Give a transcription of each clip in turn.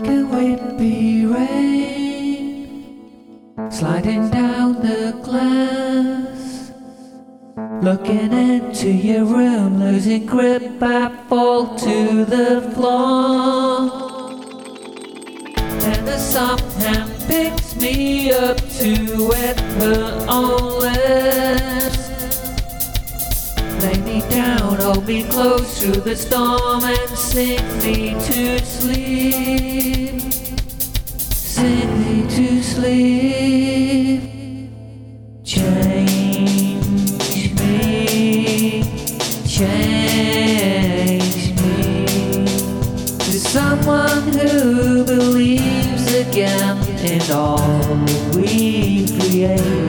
like a Whitby rain sliding down the glass. Looking into your room, losing grip, I fall to the floor. And the soft hand picks me up to wet her own lips. Lay me down, hold me close through the storm, and sing me to sleep. Sing me to sleep. Change me, change me to someone who believes again in all we created.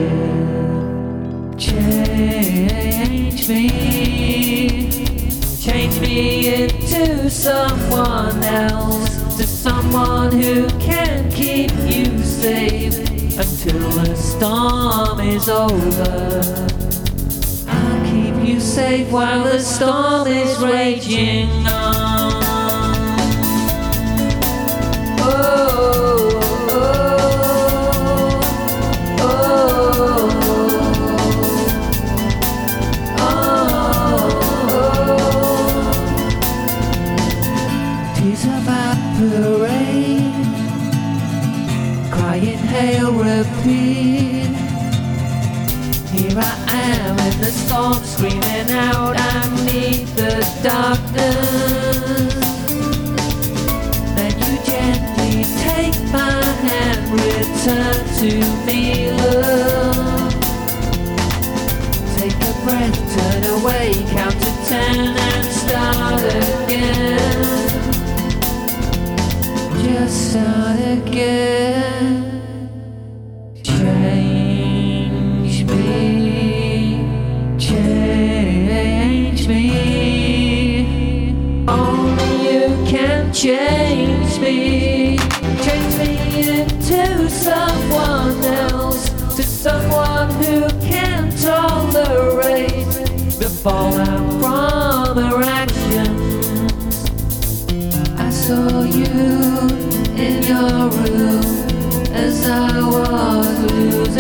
Change me, change me into someone else, to someone who can keep you safe until the storm is over. I'll keep you safe while the storm is raging on. Oh, hail repeat. Here I am in the storm, screaming out, I need the darkness. Then you gently take my hand, return to me, love. Take a breath, turn away, count to ten change me, change me into someone else, to someone who can tolerate the fallout from our actions. I saw you in your room as I was